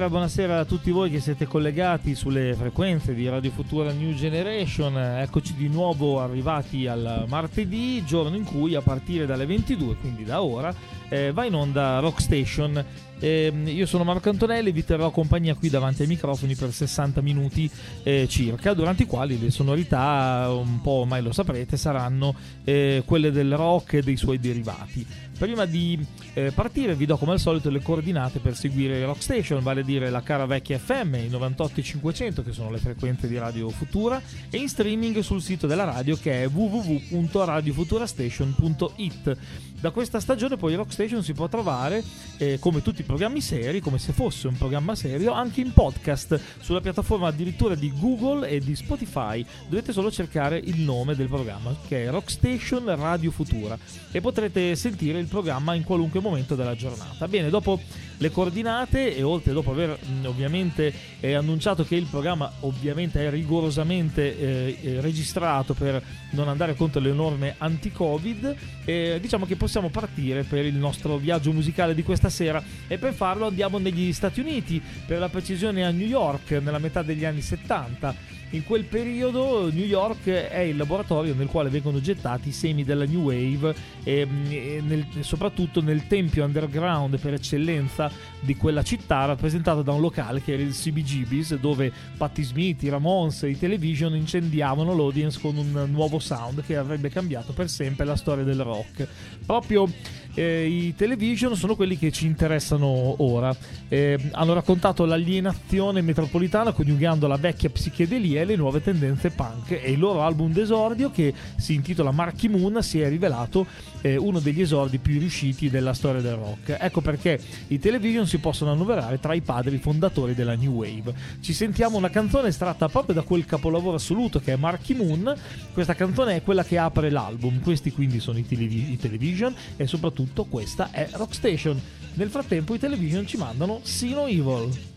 buonasera, buonasera a tutti voi che siete collegati sulle frequenze di Radio Futura New Generation. Eccoci di nuovo arrivati al martedì, giorno in cui a partire dalle 22, quindi da ora, eh, va in onda Rock Station eh, io sono Marco Antonelli, vi terrò compagnia qui davanti ai microfoni per 60 minuti eh, circa, durante i quali le sonorità, un po' ormai lo saprete, saranno eh, quelle del rock e dei suoi derivati. Prima di eh, partire vi do come al solito le coordinate per seguire Rock Station, vale a dire la cara vecchia FM, i 98 e 500 che sono le frequenze di Radio Futura e in streaming sul sito della radio che è www.radiofuturastation.it. Da questa stagione poi Rock Station si può trovare eh, come tutti i programmi seri, come se fosse un programma serio, anche in podcast sulla piattaforma addirittura di Google e di Spotify. Dovete solo cercare il nome del programma che è Rock Station Radio Futura e potrete sentire il programma in qualunque momento della giornata. Bene, dopo le coordinate e oltre dopo aver mh, ovviamente eh, annunciato che il programma ovviamente è rigorosamente eh, eh, registrato per non andare contro le norme anti-covid, eh, diciamo che possiamo partire per il nostro viaggio musicale di questa sera. E per farlo andiamo negli Stati Uniti, per la precisione a New York nella metà degli anni 70 in quel periodo New York è il laboratorio nel quale vengono gettati i semi della New Wave e, e nel, soprattutto nel tempio underground per eccellenza di quella città rappresentato da un locale che era il CBGB's dove Patti Smith, i Ramones e i Television incendiavano l'audience con un nuovo sound che avrebbe cambiato per sempre la storia del rock. Proprio eh, i television sono quelli che ci interessano ora. Eh, hanno raccontato l'alienazione metropolitana coniugando la vecchia psichedelia e le nuove tendenze punk e il loro album d'esordio che si intitola Marky Moon si è rivelato eh, uno degli esordi più riusciti della storia del rock. Ecco perché i television si possono annoverare tra i padri fondatori della New Wave. Ci sentiamo una canzone estratta proprio da quel capolavoro assoluto che è Marky Moon. Questa canzone è quella che apre l'album. Questi quindi sono i, televi- i television e soprattutto soprattutto questa è Rockstation. Nel frattempo i television ci mandano Sino Evil.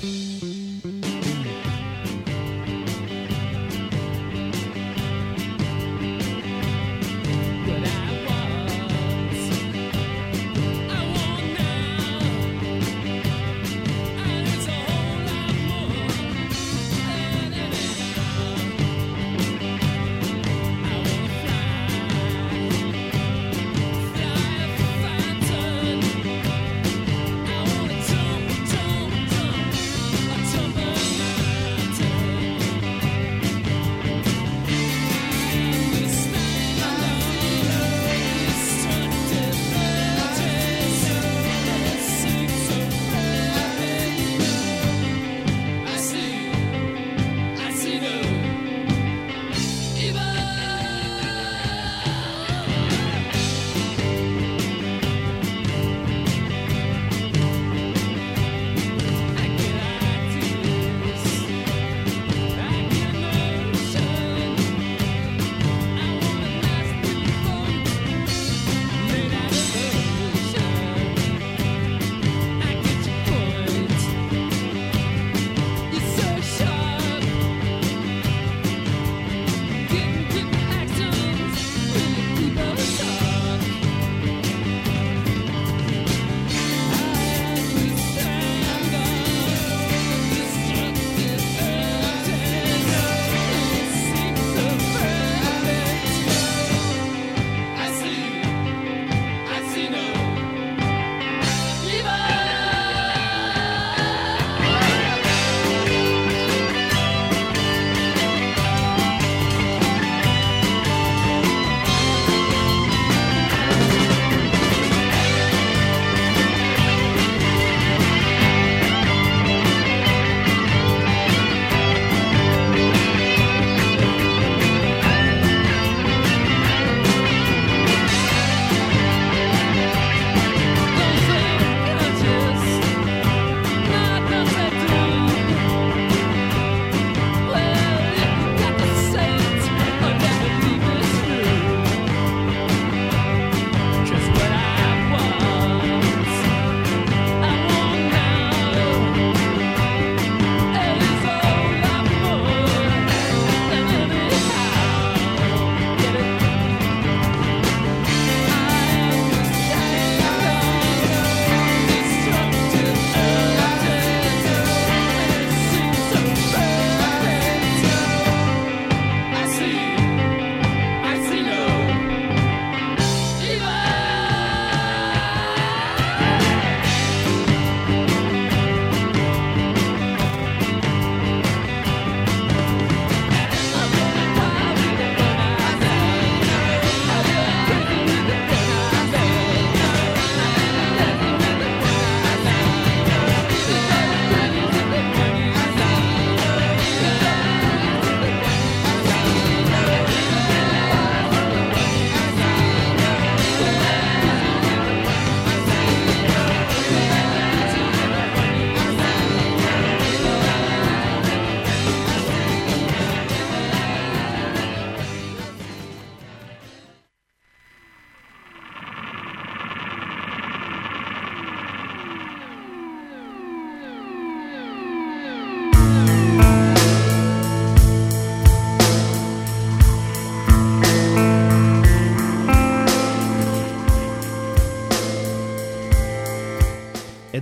I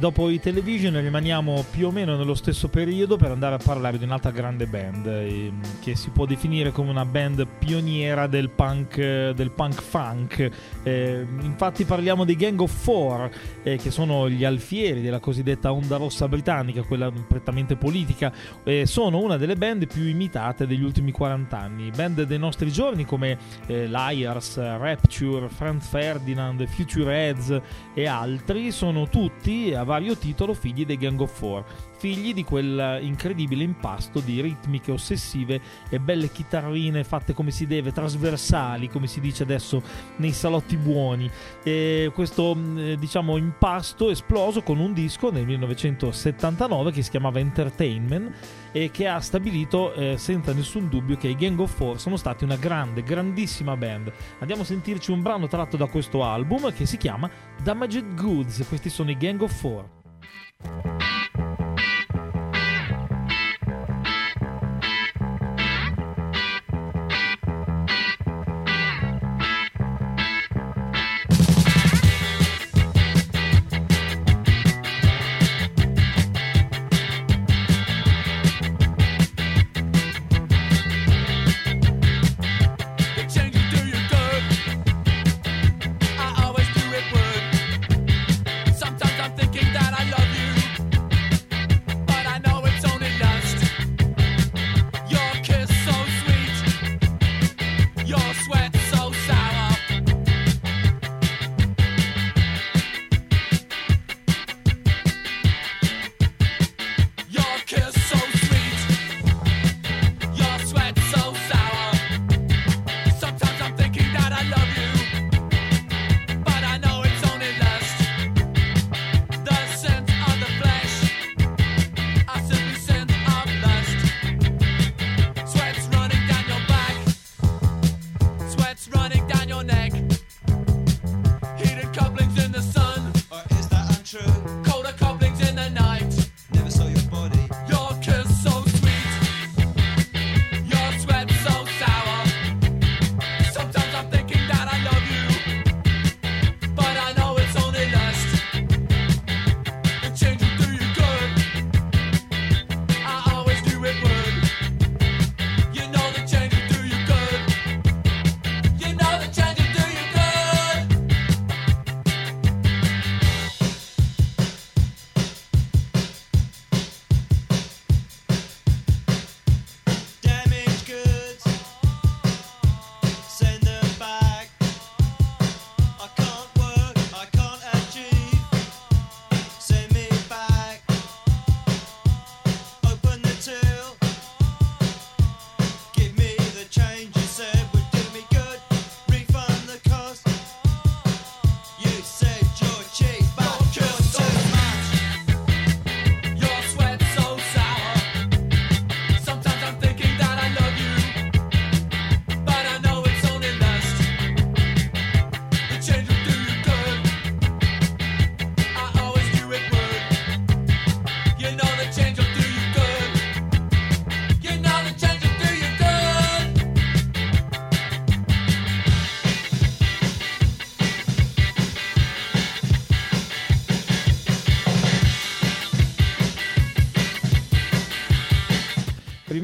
dopo i television rimaniamo più o meno nello stesso periodo per andare a parlare di un'altra grande band eh, che si può definire come una band pioniera del punk, del punk funk. Eh, infatti parliamo dei Gang of Four, eh, che sono gli alfieri della cosiddetta onda rossa britannica, quella prettamente politica. sono una delle band più imitate degli ultimi 40 anni. Band dei nostri giorni come eh, Liars, Rapture, Franz Ferdinand, Future Heads e altri sono tutti a vario titolo figli dei Gang of Four figli di quel incredibile impasto di ritmiche ossessive e belle chitarrine fatte come si deve, trasversali, come si dice adesso nei salotti buoni. E questo mm, diciamo impasto esploso con un disco nel 1979 che si chiamava Entertainment e che ha stabilito eh, senza nessun dubbio che i Gang of Four sono stati una grande, grandissima band. Andiamo a sentirci un brano tratto da questo album che si chiama Damaged Goods. Questi sono i Gang of Four.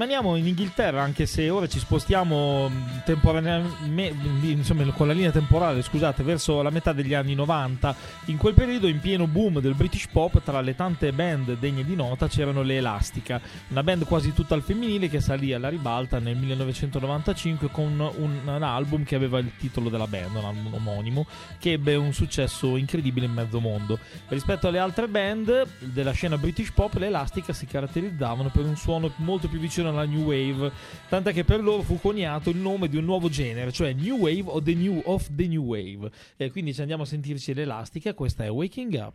Rimaniamo in Inghilterra, anche se ora ci spostiamo temporaneamente, insomma, con la linea temporale, scusate, verso la metà degli anni 90. In quel periodo, in pieno boom del British pop, tra le tante band degne di nota c'erano le Elastica, una band quasi tutta al femminile che salì alla ribalta nel 1995 con un, un album che aveva il titolo della band, un album omonimo, che ebbe un successo incredibile in mezzo mondo. Rispetto alle altre band della scena British pop, le Elastica si caratterizzavano per un suono molto più vicino alla New Wave, tant'è che per loro fu coniato il nome di un nuovo genere, cioè New Wave o The New of the New Wave. E quindi ci andiamo a sentirci l'elastica, questa è Waking Up.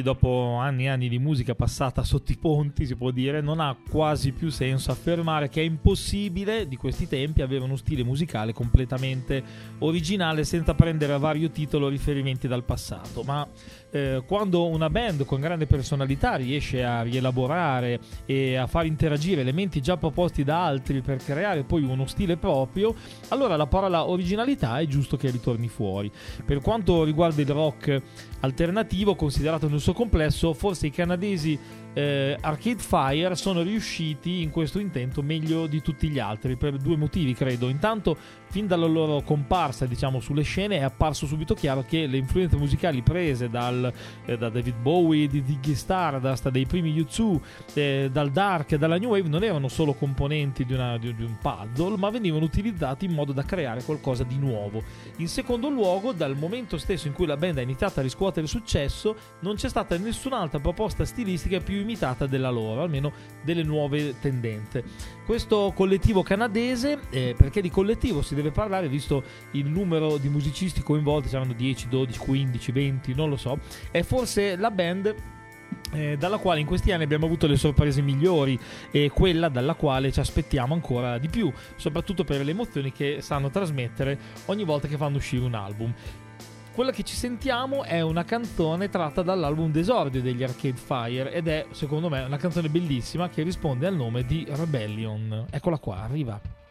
Dopo anni e anni di musica passata sotto i ponti, si può dire, non ha quasi più senso affermare che è impossibile di questi tempi avere uno stile musicale completamente originale senza prendere a vario titolo riferimenti dal passato. Ma eh, quando una band con grande personalità riesce a rielaborare e a far interagire elementi già proposti da altri per creare poi uno stile proprio, allora la parola originalità è giusto che ritorni fuori. Per quanto riguarda il rock alternativo, considerato nel suo complesso, forse i canadesi eh, Arcade Fire sono riusciti in questo intento meglio di tutti gli altri per due motivi credo intanto fin dalla loro comparsa diciamo sulle scene è apparso subito chiaro che le influenze musicali prese dal, eh, da David Bowie di Ziggy Stardust dai primi U2 eh, dal dark e dalla new wave non erano solo componenti di, una, di, di un puzzle ma venivano utilizzati in modo da creare qualcosa di nuovo in secondo luogo dal momento stesso in cui la band ha iniziato a riscuotere successo non c'è stata nessun'altra proposta stilistica più imitata della loro, almeno delle nuove tendenze. Questo collettivo canadese, eh, perché di collettivo si deve parlare, visto il numero di musicisti coinvolti, saranno 10, 12, 15, 20, non lo so, è forse la band eh, dalla quale in questi anni abbiamo avuto le sorprese migliori e quella dalla quale ci aspettiamo ancora di più, soprattutto per le emozioni che sanno trasmettere ogni volta che fanno uscire un album. Quella che ci sentiamo è una canzone tratta dall'album d'esordio degli Arcade Fire ed è, secondo me, una canzone bellissima che risponde al nome di Rebellion. Eccola qua, arriva.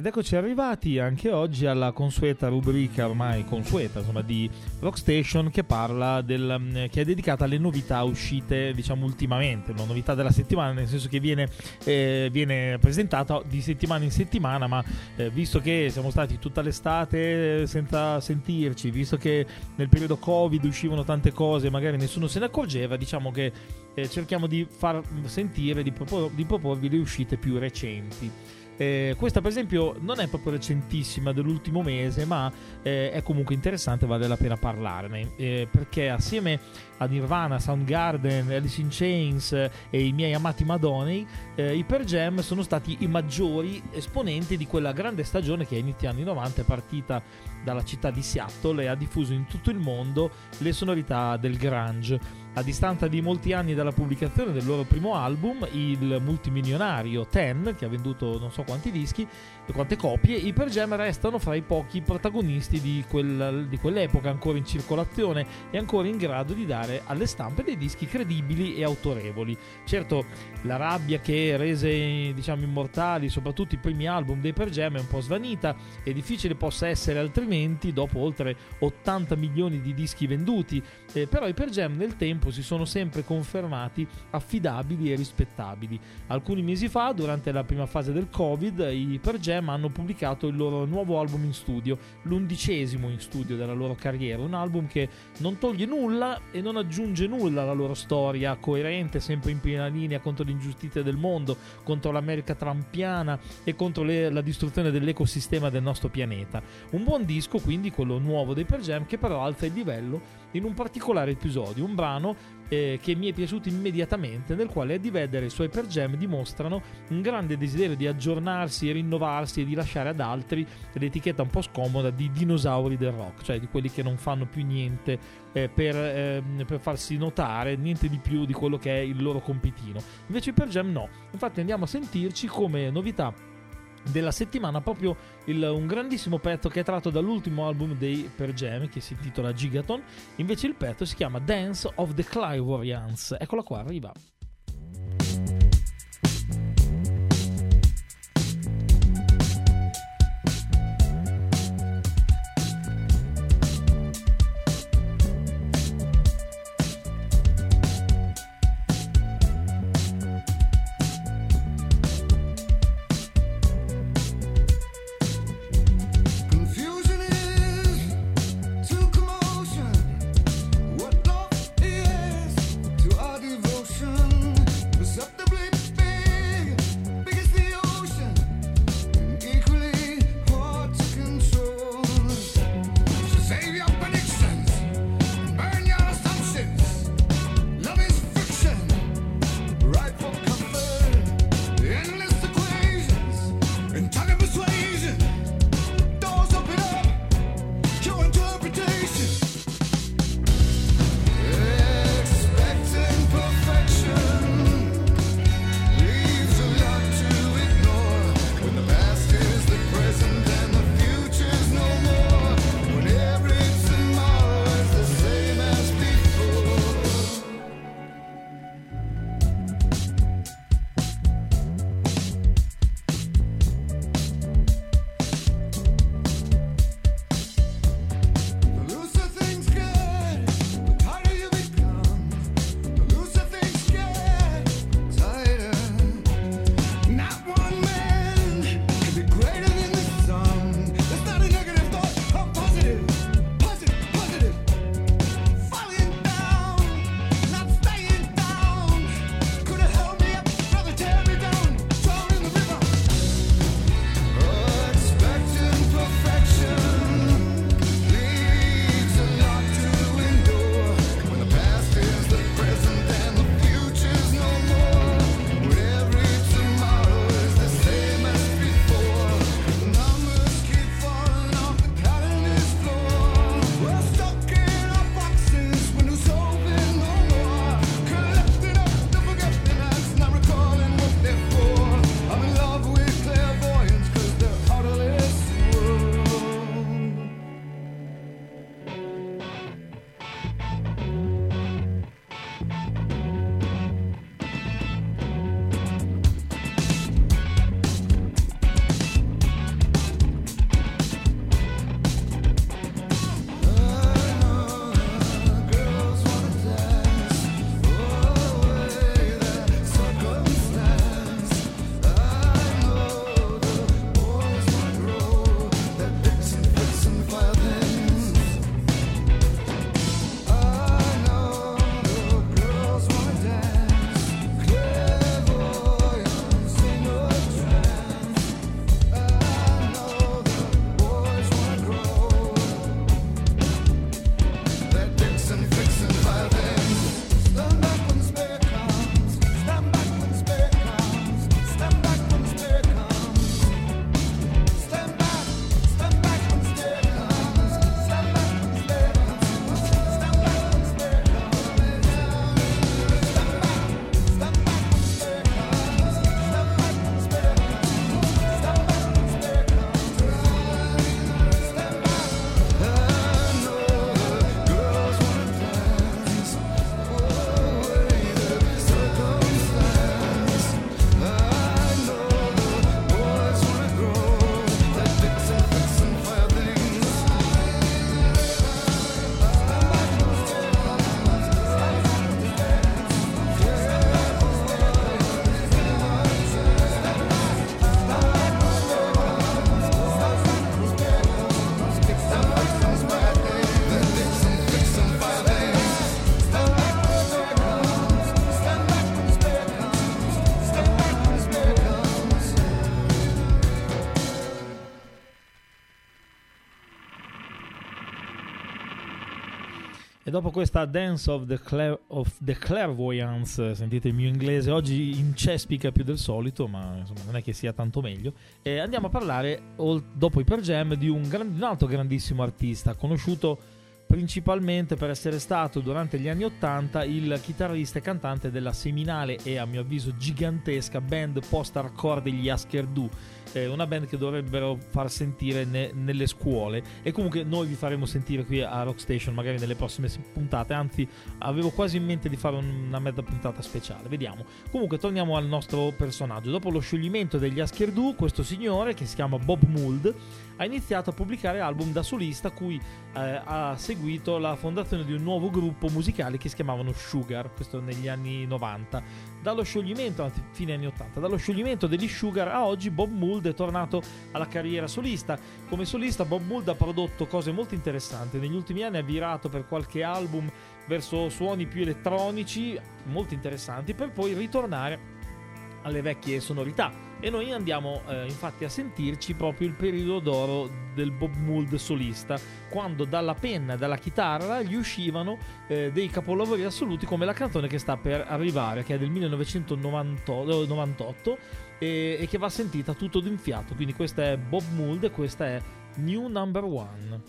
Ed eccoci arrivati anche oggi alla consueta rubrica ormai consueta insomma, di Rockstation che parla del, mm, che è dedicata alle novità uscite diciamo ultimamente, una novità della settimana nel senso che viene, eh, viene presentata di settimana in settimana ma eh, visto che siamo stati tutta l'estate senza sentirci, visto che nel periodo covid uscivano tante cose magari nessuno se ne accorgeva, diciamo che eh, cerchiamo di far sentire, di, propor- di proporvi le uscite più recenti. Eh, questa per esempio non è proprio recentissima dell'ultimo mese, ma eh, è comunque interessante, vale la pena parlarne, eh, perché assieme a Nirvana, Soundgarden, Alice in Chains e i miei amati Madonei, eh, i Per Jam sono stati i maggiori esponenti di quella grande stagione che a inizio anni 90 è partita dalla città di Seattle e ha diffuso in tutto il mondo le sonorità del grunge. A distanza di molti anni dalla pubblicazione del loro primo album, il multimilionario Ten, che ha venduto non so quanti dischi e quante copie, i Per Jam restano fra i pochi protagonisti di, quel, di quell'epoca ancora in circolazione e ancora in grado di dare alle stampe dei dischi credibili e autorevoli. Certo, la rabbia che rese diciamo immortali soprattutto i primi album dei Per Jam è un po' svanita, è difficile possa essere altrimenti dopo oltre 80 milioni di dischi venduti, eh, però i Per Jam nel tempo tempo si sono sempre confermati affidabili e rispettabili. Alcuni mesi fa, durante la prima fase del Covid, i Per Jam hanno pubblicato il loro nuovo album in studio, l'undicesimo in studio della loro carriera, un album che non toglie nulla e non aggiunge nulla alla loro storia, coerente, sempre in piena linea contro l'ingiustizia del mondo, contro l'America trampiana e contro le, la distruzione dell'ecosistema del nostro pianeta. Un buon disco, quindi quello nuovo dei Per Jam, che però alza il livello in un particolare episodio, un brano eh, che mi è piaciuto immediatamente, nel quale Eddie Vedder e i suoi Per Jam dimostrano un grande desiderio di aggiornarsi, rinnovarsi e di lasciare ad altri l'etichetta un po' scomoda di dinosauri del rock, cioè di quelli che non fanno più niente eh, per, eh, per, farsi notare, niente di più di quello che è il loro compitino. Invece i Per Jam no, infatti andiamo a sentirci come novità della settimana proprio il, un grandissimo pezzo che è tratto dall'ultimo album dei Per Jam che si intitola Gigaton. Invece il pezzo si chiama Dance of the Clivorians eccola qua arriva Dopo questa Dance of the, Clair- of the Clairvoyance, sentite il mio inglese, oggi incespica più del solito, ma insomma non è che sia tanto meglio, eh, andiamo a parlare, dopo i Per Jam, di un, gran- un altro grandissimo artista, conosciuto principalmente per essere stato durante gli anni Ottanta il chitarrista e cantante della seminale e a mio avviso gigantesca band post-hardcore degli Asker Du eh, una band che dovrebbero far sentire ne, nelle scuole. E comunque noi vi faremo sentire qui a Rockstation magari nelle prossime puntate. Anzi avevo quasi in mente di fare una mezza puntata speciale. Vediamo. Comunque torniamo al nostro personaggio. Dopo lo scioglimento degli Askerdu questo signore che si chiama Bob Mould ha iniziato a pubblicare album da solista cui eh, ha seguito la fondazione di un nuovo gruppo musicale che si chiamavano Sugar questo negli anni 90 dallo scioglimento anzi fine anni 80 dallo scioglimento degli Sugar a oggi Bob Mould è tornato alla carriera solista. Come solista Bob Mould ha prodotto cose molto interessanti. Negli ultimi anni ha virato per qualche album verso suoni più elettronici, molto interessanti, per poi ritornare alle vecchie sonorità. E noi andiamo eh, infatti a sentirci proprio il periodo d'oro del Bob Mould solista, quando dalla penna e dalla chitarra gli uscivano eh, dei capolavori assoluti come la canzone che sta per arrivare, che è del 1998 e, e che va sentita tutto d'un fiato. Quindi questa è Bob Mould e questa è New Number One.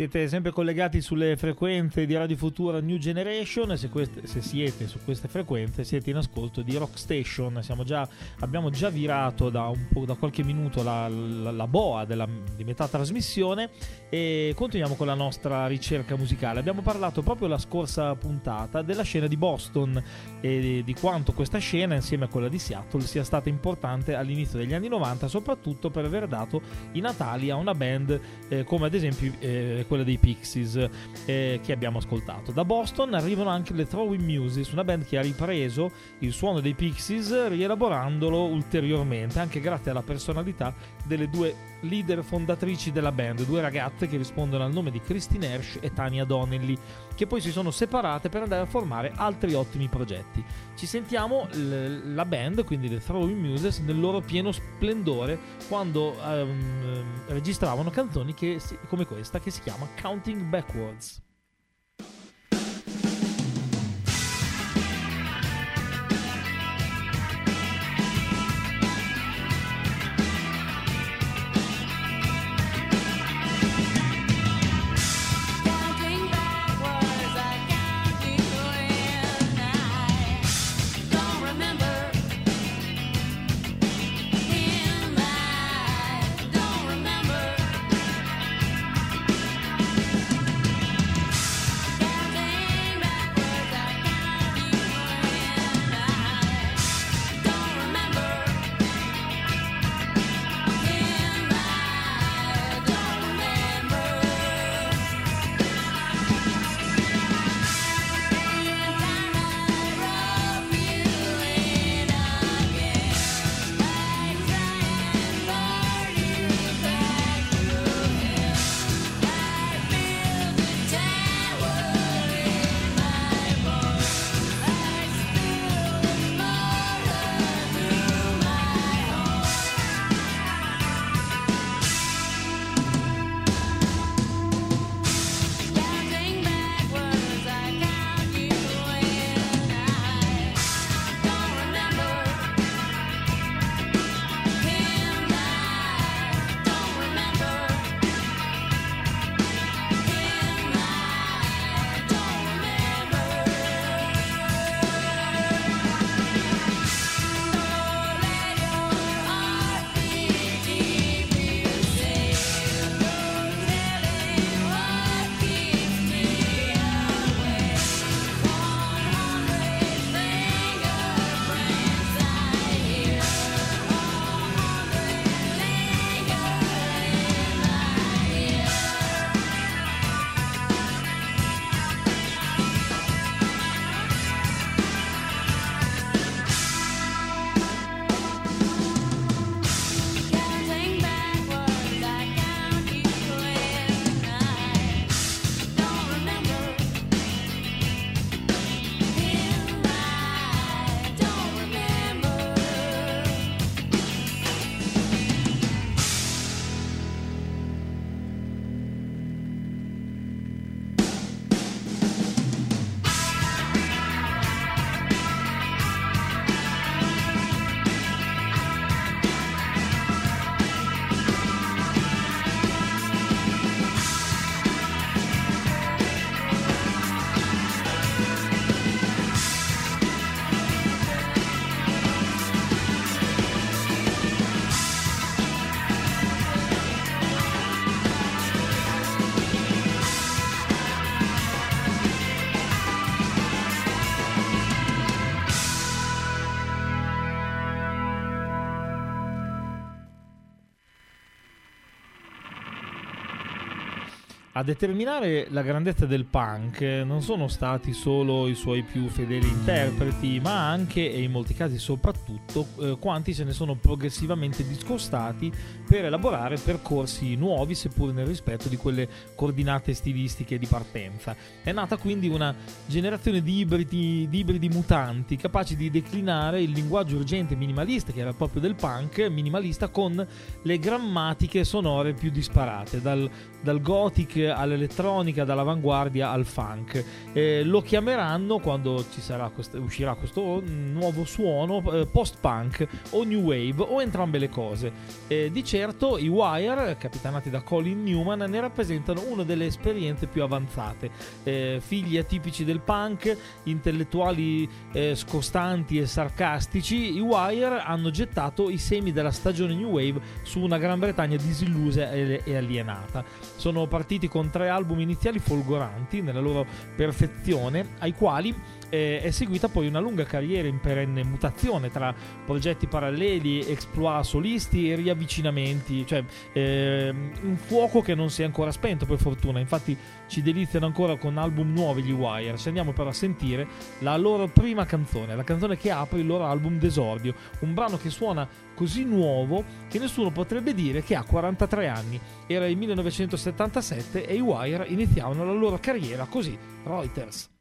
Siete sempre collegati sulle frequenze di Radio Futura New Generation. Se, queste, se siete su queste frequenze, siete in ascolto di Rock Station. Già, abbiamo già virato da, da qualche minuto la, la, la boa della, di metà trasmissione e continuiamo con la nostra ricerca musicale. Abbiamo parlato proprio la scorsa puntata della scena di Boston e di quanto questa scena, insieme a quella di Seattle, sia stata importante all'inizio degli anni 90, soprattutto per aver dato i natali a una band eh, come ad esempio. Eh, quella dei Pixies eh, che abbiamo ascoltato. Da Boston arrivano anche le Throwing Muses, una band che ha ripreso il suono dei Pixies rielaborandolo ulteriormente, anche grazie alla personalità delle due leader fondatrici della band, due ragazze che rispondono al nome di Christine Hersh e Tania Donnelly, che poi si sono separate per andare a formare altri ottimi progetti. Ci sentiamo l- la band, quindi le Throwing Muses, nel loro pieno splendore quando um, registravano canzoni che, come questa che si chiama Counting Backwards. A determinare la grandezza del punk non sono stati solo i suoi più fedeli interpreti, ma anche e in molti casi soprattutto eh, quanti se ne sono progressivamente discostati per elaborare percorsi nuovi, seppur nel rispetto di quelle coordinate stilistiche di partenza. È nata quindi una generazione di ibridi, di ibridi mutanti capaci di declinare il linguaggio urgente minimalista, che era proprio del punk, minimalista con le grammatiche sonore più disparate, dal, dal gothic all'elettronica, dall'avanguardia al funk. Eh, lo chiameranno quando quest- uscirà questo nuovo suono eh, post-punk o new wave o entrambe le cose. Eh, di certo i Wire, capitanati da Colin Newman, ne rappresentano una delle esperienze più avanzate. Eh, figli atipici del punk, intellettuali eh, scostanti e sarcastici, i Wire hanno gettato i semi della stagione new wave su una Gran Bretagna disillusa e alienata. Sono partiti con tre album iniziali folgoranti nella loro perfezione, ai quali eh, è seguita poi una lunga carriera in perenne mutazione tra progetti paralleli, exploit solisti e riavvicinamenti, cioè eh, un fuoco che non si è ancora spento per fortuna, infatti ci deliziano ancora con album nuovi gli Wire, ci andiamo però a sentire la loro prima canzone, la canzone che apre il loro album d'esordio, un brano che suona così nuovo che nessuno potrebbe dire che ha 43 anni. Era il 1977 e i Wire iniziavano la loro carriera così, Reuters.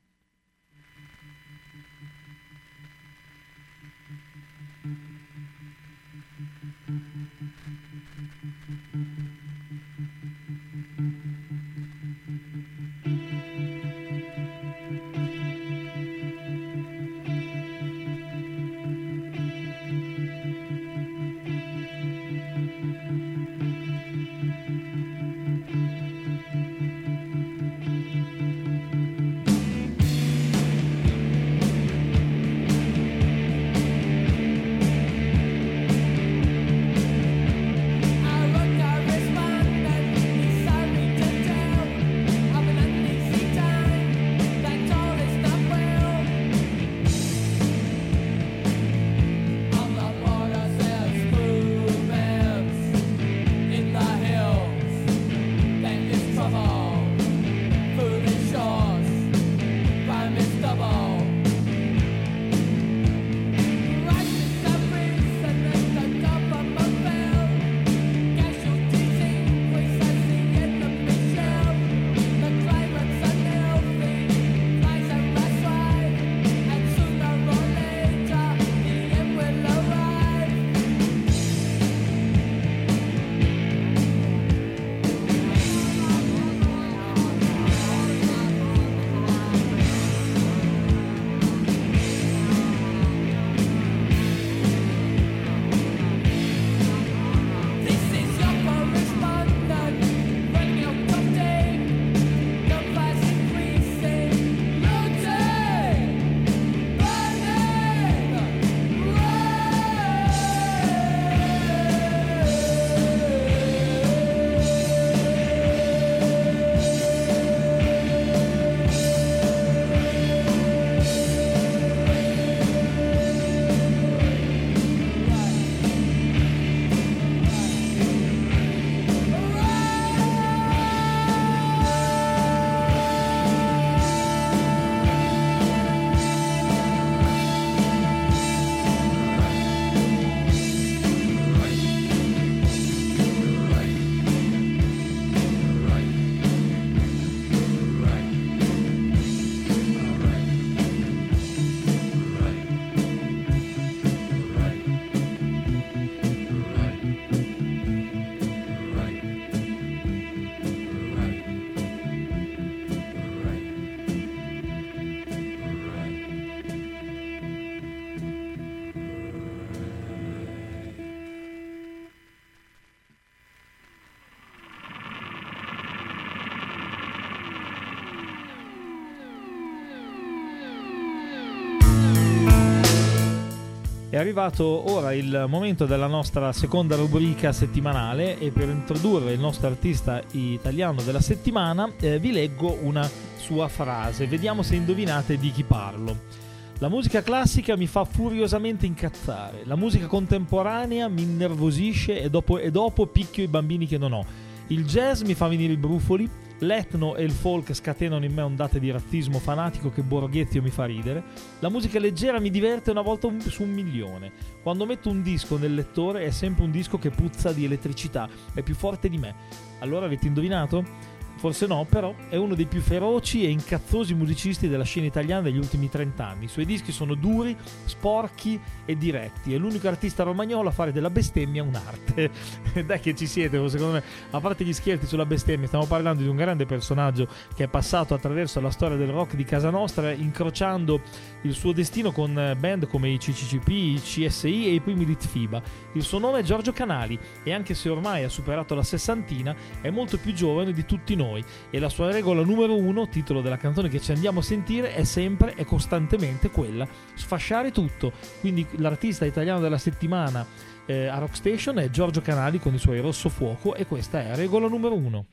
Arrivato ora il momento della nostra seconda rubrica settimanale e per introdurre il nostro artista italiano della settimana eh, vi leggo una sua frase. Vediamo se indovinate di chi parlo. La musica classica mi fa furiosamente incazzare, la musica contemporanea mi innervosisce e dopo, e dopo picchio i bambini che non ho. Il jazz mi fa venire i brufoli, L'etno e il folk scatenano in me ondate di razzismo fanatico che Borghezio mi fa ridere. La musica leggera mi diverte una volta su un milione. Quando metto un disco nel lettore è sempre un disco che puzza di elettricità, è più forte di me. Allora avete indovinato? Forse no, però è uno dei più feroci e incazzosi musicisti della scena italiana degli ultimi 30 anni. I suoi dischi sono duri, sporchi e diretti. È l'unico artista romagnolo a fare della bestemmia un'arte. Dai che ci siete, secondo me. A parte gli scherzi sulla bestemmia, stiamo parlando di un grande personaggio che è passato attraverso la storia del rock di casa nostra, incrociando il suo destino con band come i CCCP, i CSI e i primi Litfiba. Il suo nome è Giorgio Canali e anche se ormai ha superato la sessantina, è molto più giovane di tutti noi e la sua regola numero uno, titolo della canzone che ci andiamo a sentire, è sempre e costantemente quella, sfasciare tutto. Quindi l'artista italiano della settimana eh, a Rockstation è Giorgio Canali con i suoi Rosso Fuoco e questa è regola numero uno.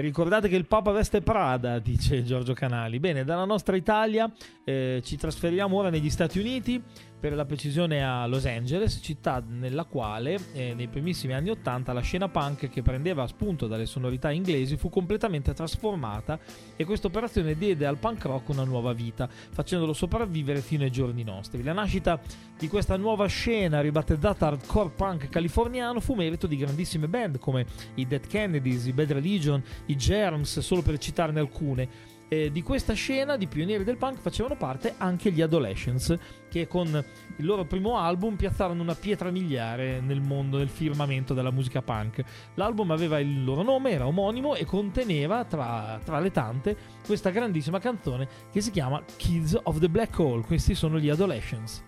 Ricordate che il Papa veste Prada, dice Giorgio Canali. Bene, dalla nostra Italia eh, ci trasferiamo ora negli Stati Uniti per la precisione a Los Angeles, città nella quale eh, nei primissimi anni Ottanta la scena punk che prendeva spunto dalle sonorità inglesi fu completamente trasformata e questa operazione diede al punk rock una nuova vita, facendolo sopravvivere fino ai giorni nostri. La nascita di questa nuova scena ribattezzata hardcore punk californiano fu merito di grandissime band come i Dead Kennedys, i Bad Religion, i Germs, solo per citarne alcune Eh, di questa scena di pionieri del punk facevano parte anche gli Adolescents, che con il loro primo album piazzarono una pietra miliare nel mondo, nel firmamento della musica punk. L'album aveva il loro nome, era omonimo e conteneva tra, tra le tante questa grandissima canzone che si chiama Kids of the Black Hole. Questi sono gli Adolescents.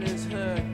that is hurt.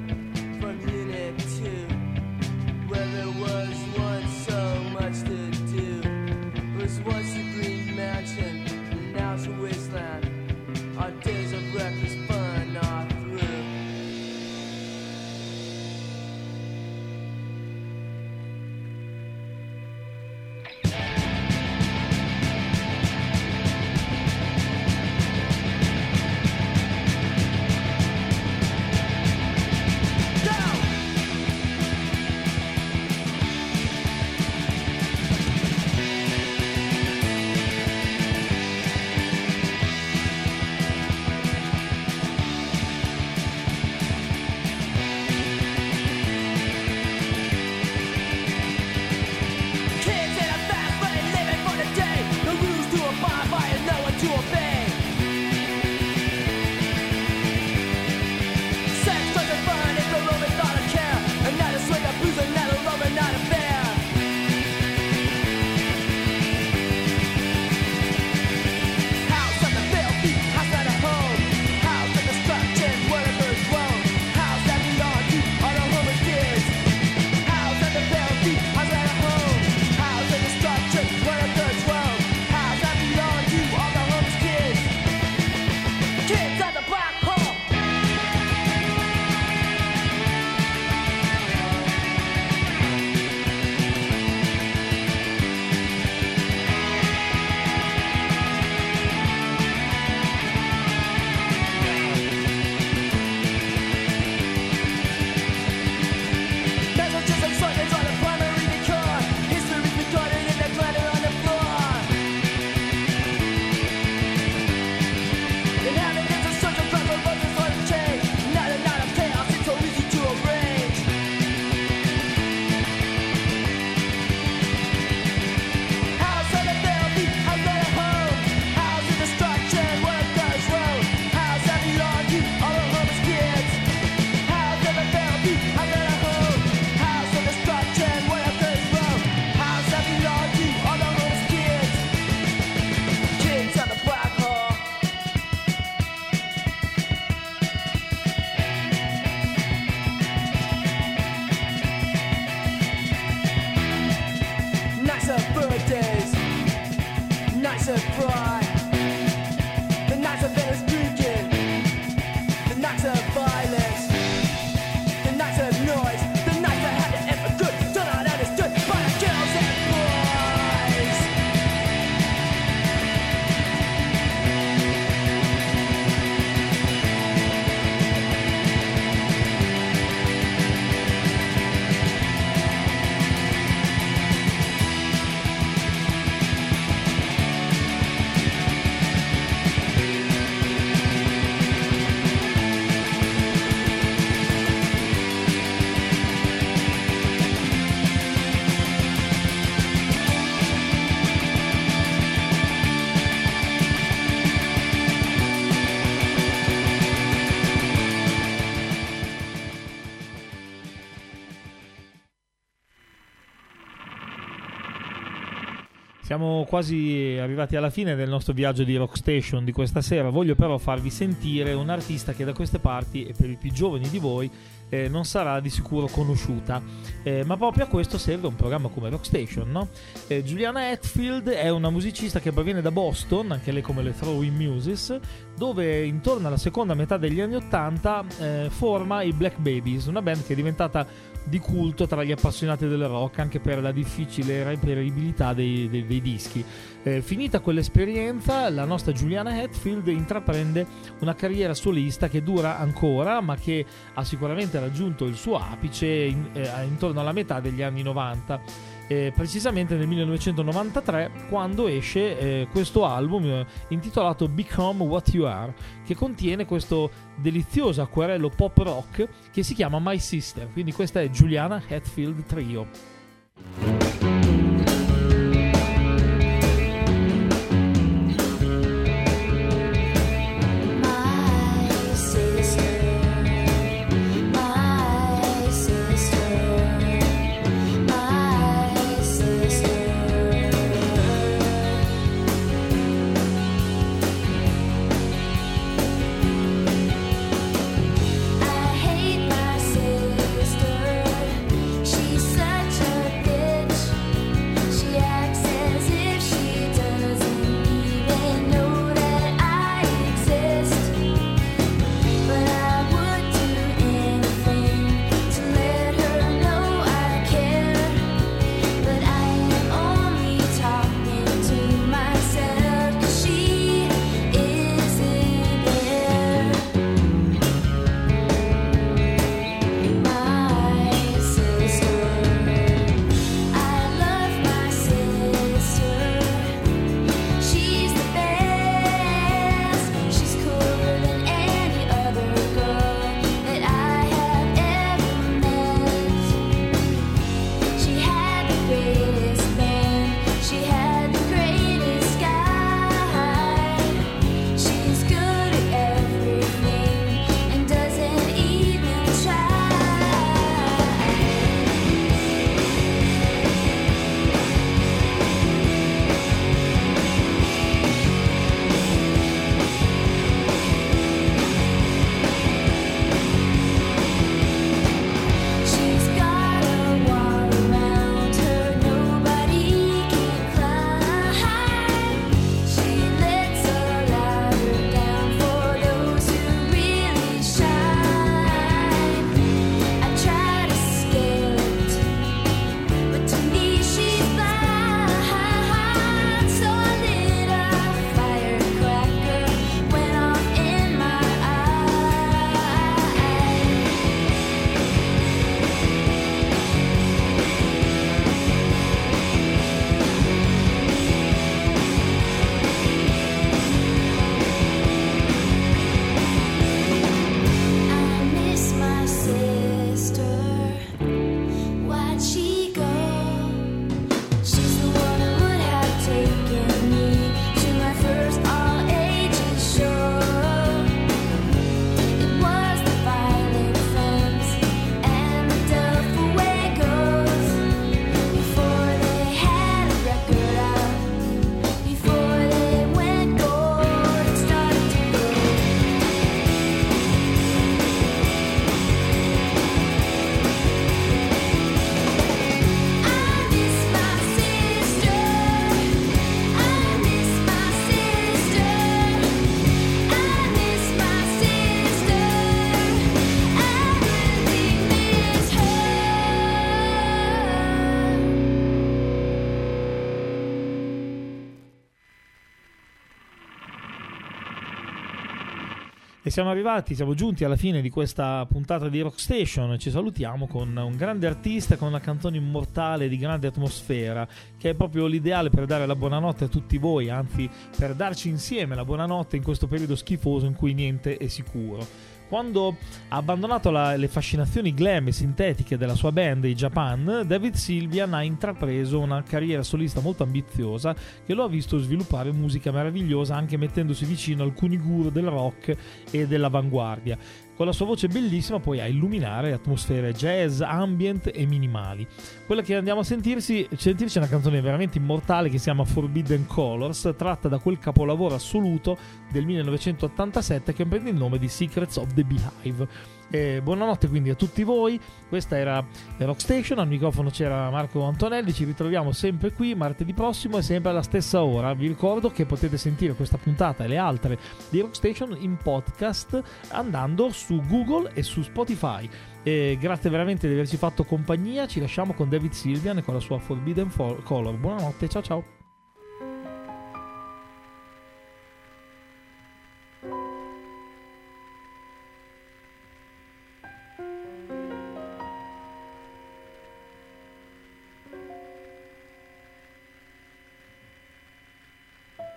Siamo quasi arrivati alla fine del nostro viaggio di Rock Station di questa sera. Voglio però farvi sentire un artista che da queste parti e per i più giovani di voi eh, non sarà di sicuro conosciuta, Eh, ma proprio a questo serve un programma come Rock Station. No? Eh, Juliana Hetfield è una musicista che proviene da Boston, anche lei come le Throwing Muses, dove intorno alla seconda metà degli anni Ottanta eh, forma i Black Babies, una band che è diventata di culto tra gli appassionati del rock anche per la difficile reperibilità dei, dei- dei dischi. Eh, finita quell'esperienza, la nostra Juliana Hetfield intraprende una carriera solista che dura ancora, ma che ha sicuramente raggiunto il suo apice in- eh, intorno alla metà degli anni 90. Eh, precisamente nel 1993 quando esce eh, questo album eh, intitolato Become What You Are che contiene questo delizioso acquerello pop rock che si chiama My Sister. Quindi questa è Juliana Hatfield Trio E siamo arrivati, siamo giunti alla fine di questa puntata di Rock Station. Ci salutiamo con un grande artista, con una canzone immortale di grande atmosfera, che è proprio l'ideale per dare la buonanotte a tutti voi, anzi per darci insieme la buonanotte in questo periodo schifoso in cui niente è sicuro. Quando ha abbandonato la- le fascinazioni glam e sintetiche della sua band, i Japan, David Sylvian ha intrapreso una carriera solista molto ambiziosa che lo ha visto sviluppare musica meravigliosa anche mettendosi vicino alcuni guru del rock e dell'avanguardia. Con la sua voce bellissima poi a illuminare atmosfere jazz, ambient e minimali. Quella che andiamo a sentirsi, sentirci è una canzone veramente immortale che si chiama Forbidden Colors, tratta da quel capolavoro assoluto del 1987 che prende il nome di Secrets of the Beehive. Eh, buonanotte quindi a tutti voi, questa era Rock Station, al microfono c'era Marco Antonelli, ci ritroviamo sempre qui martedì prossimo e sempre alla stessa ora. Vi ricordo che potete sentire questa puntata e le altre di Rock Station in podcast andando su Google e su Spotify. E grazie veramente di averci fatto compagnia, ci lasciamo con David Sylvian e con la sua Forbidden Fo- Color. Buonanotte, ciao ciao.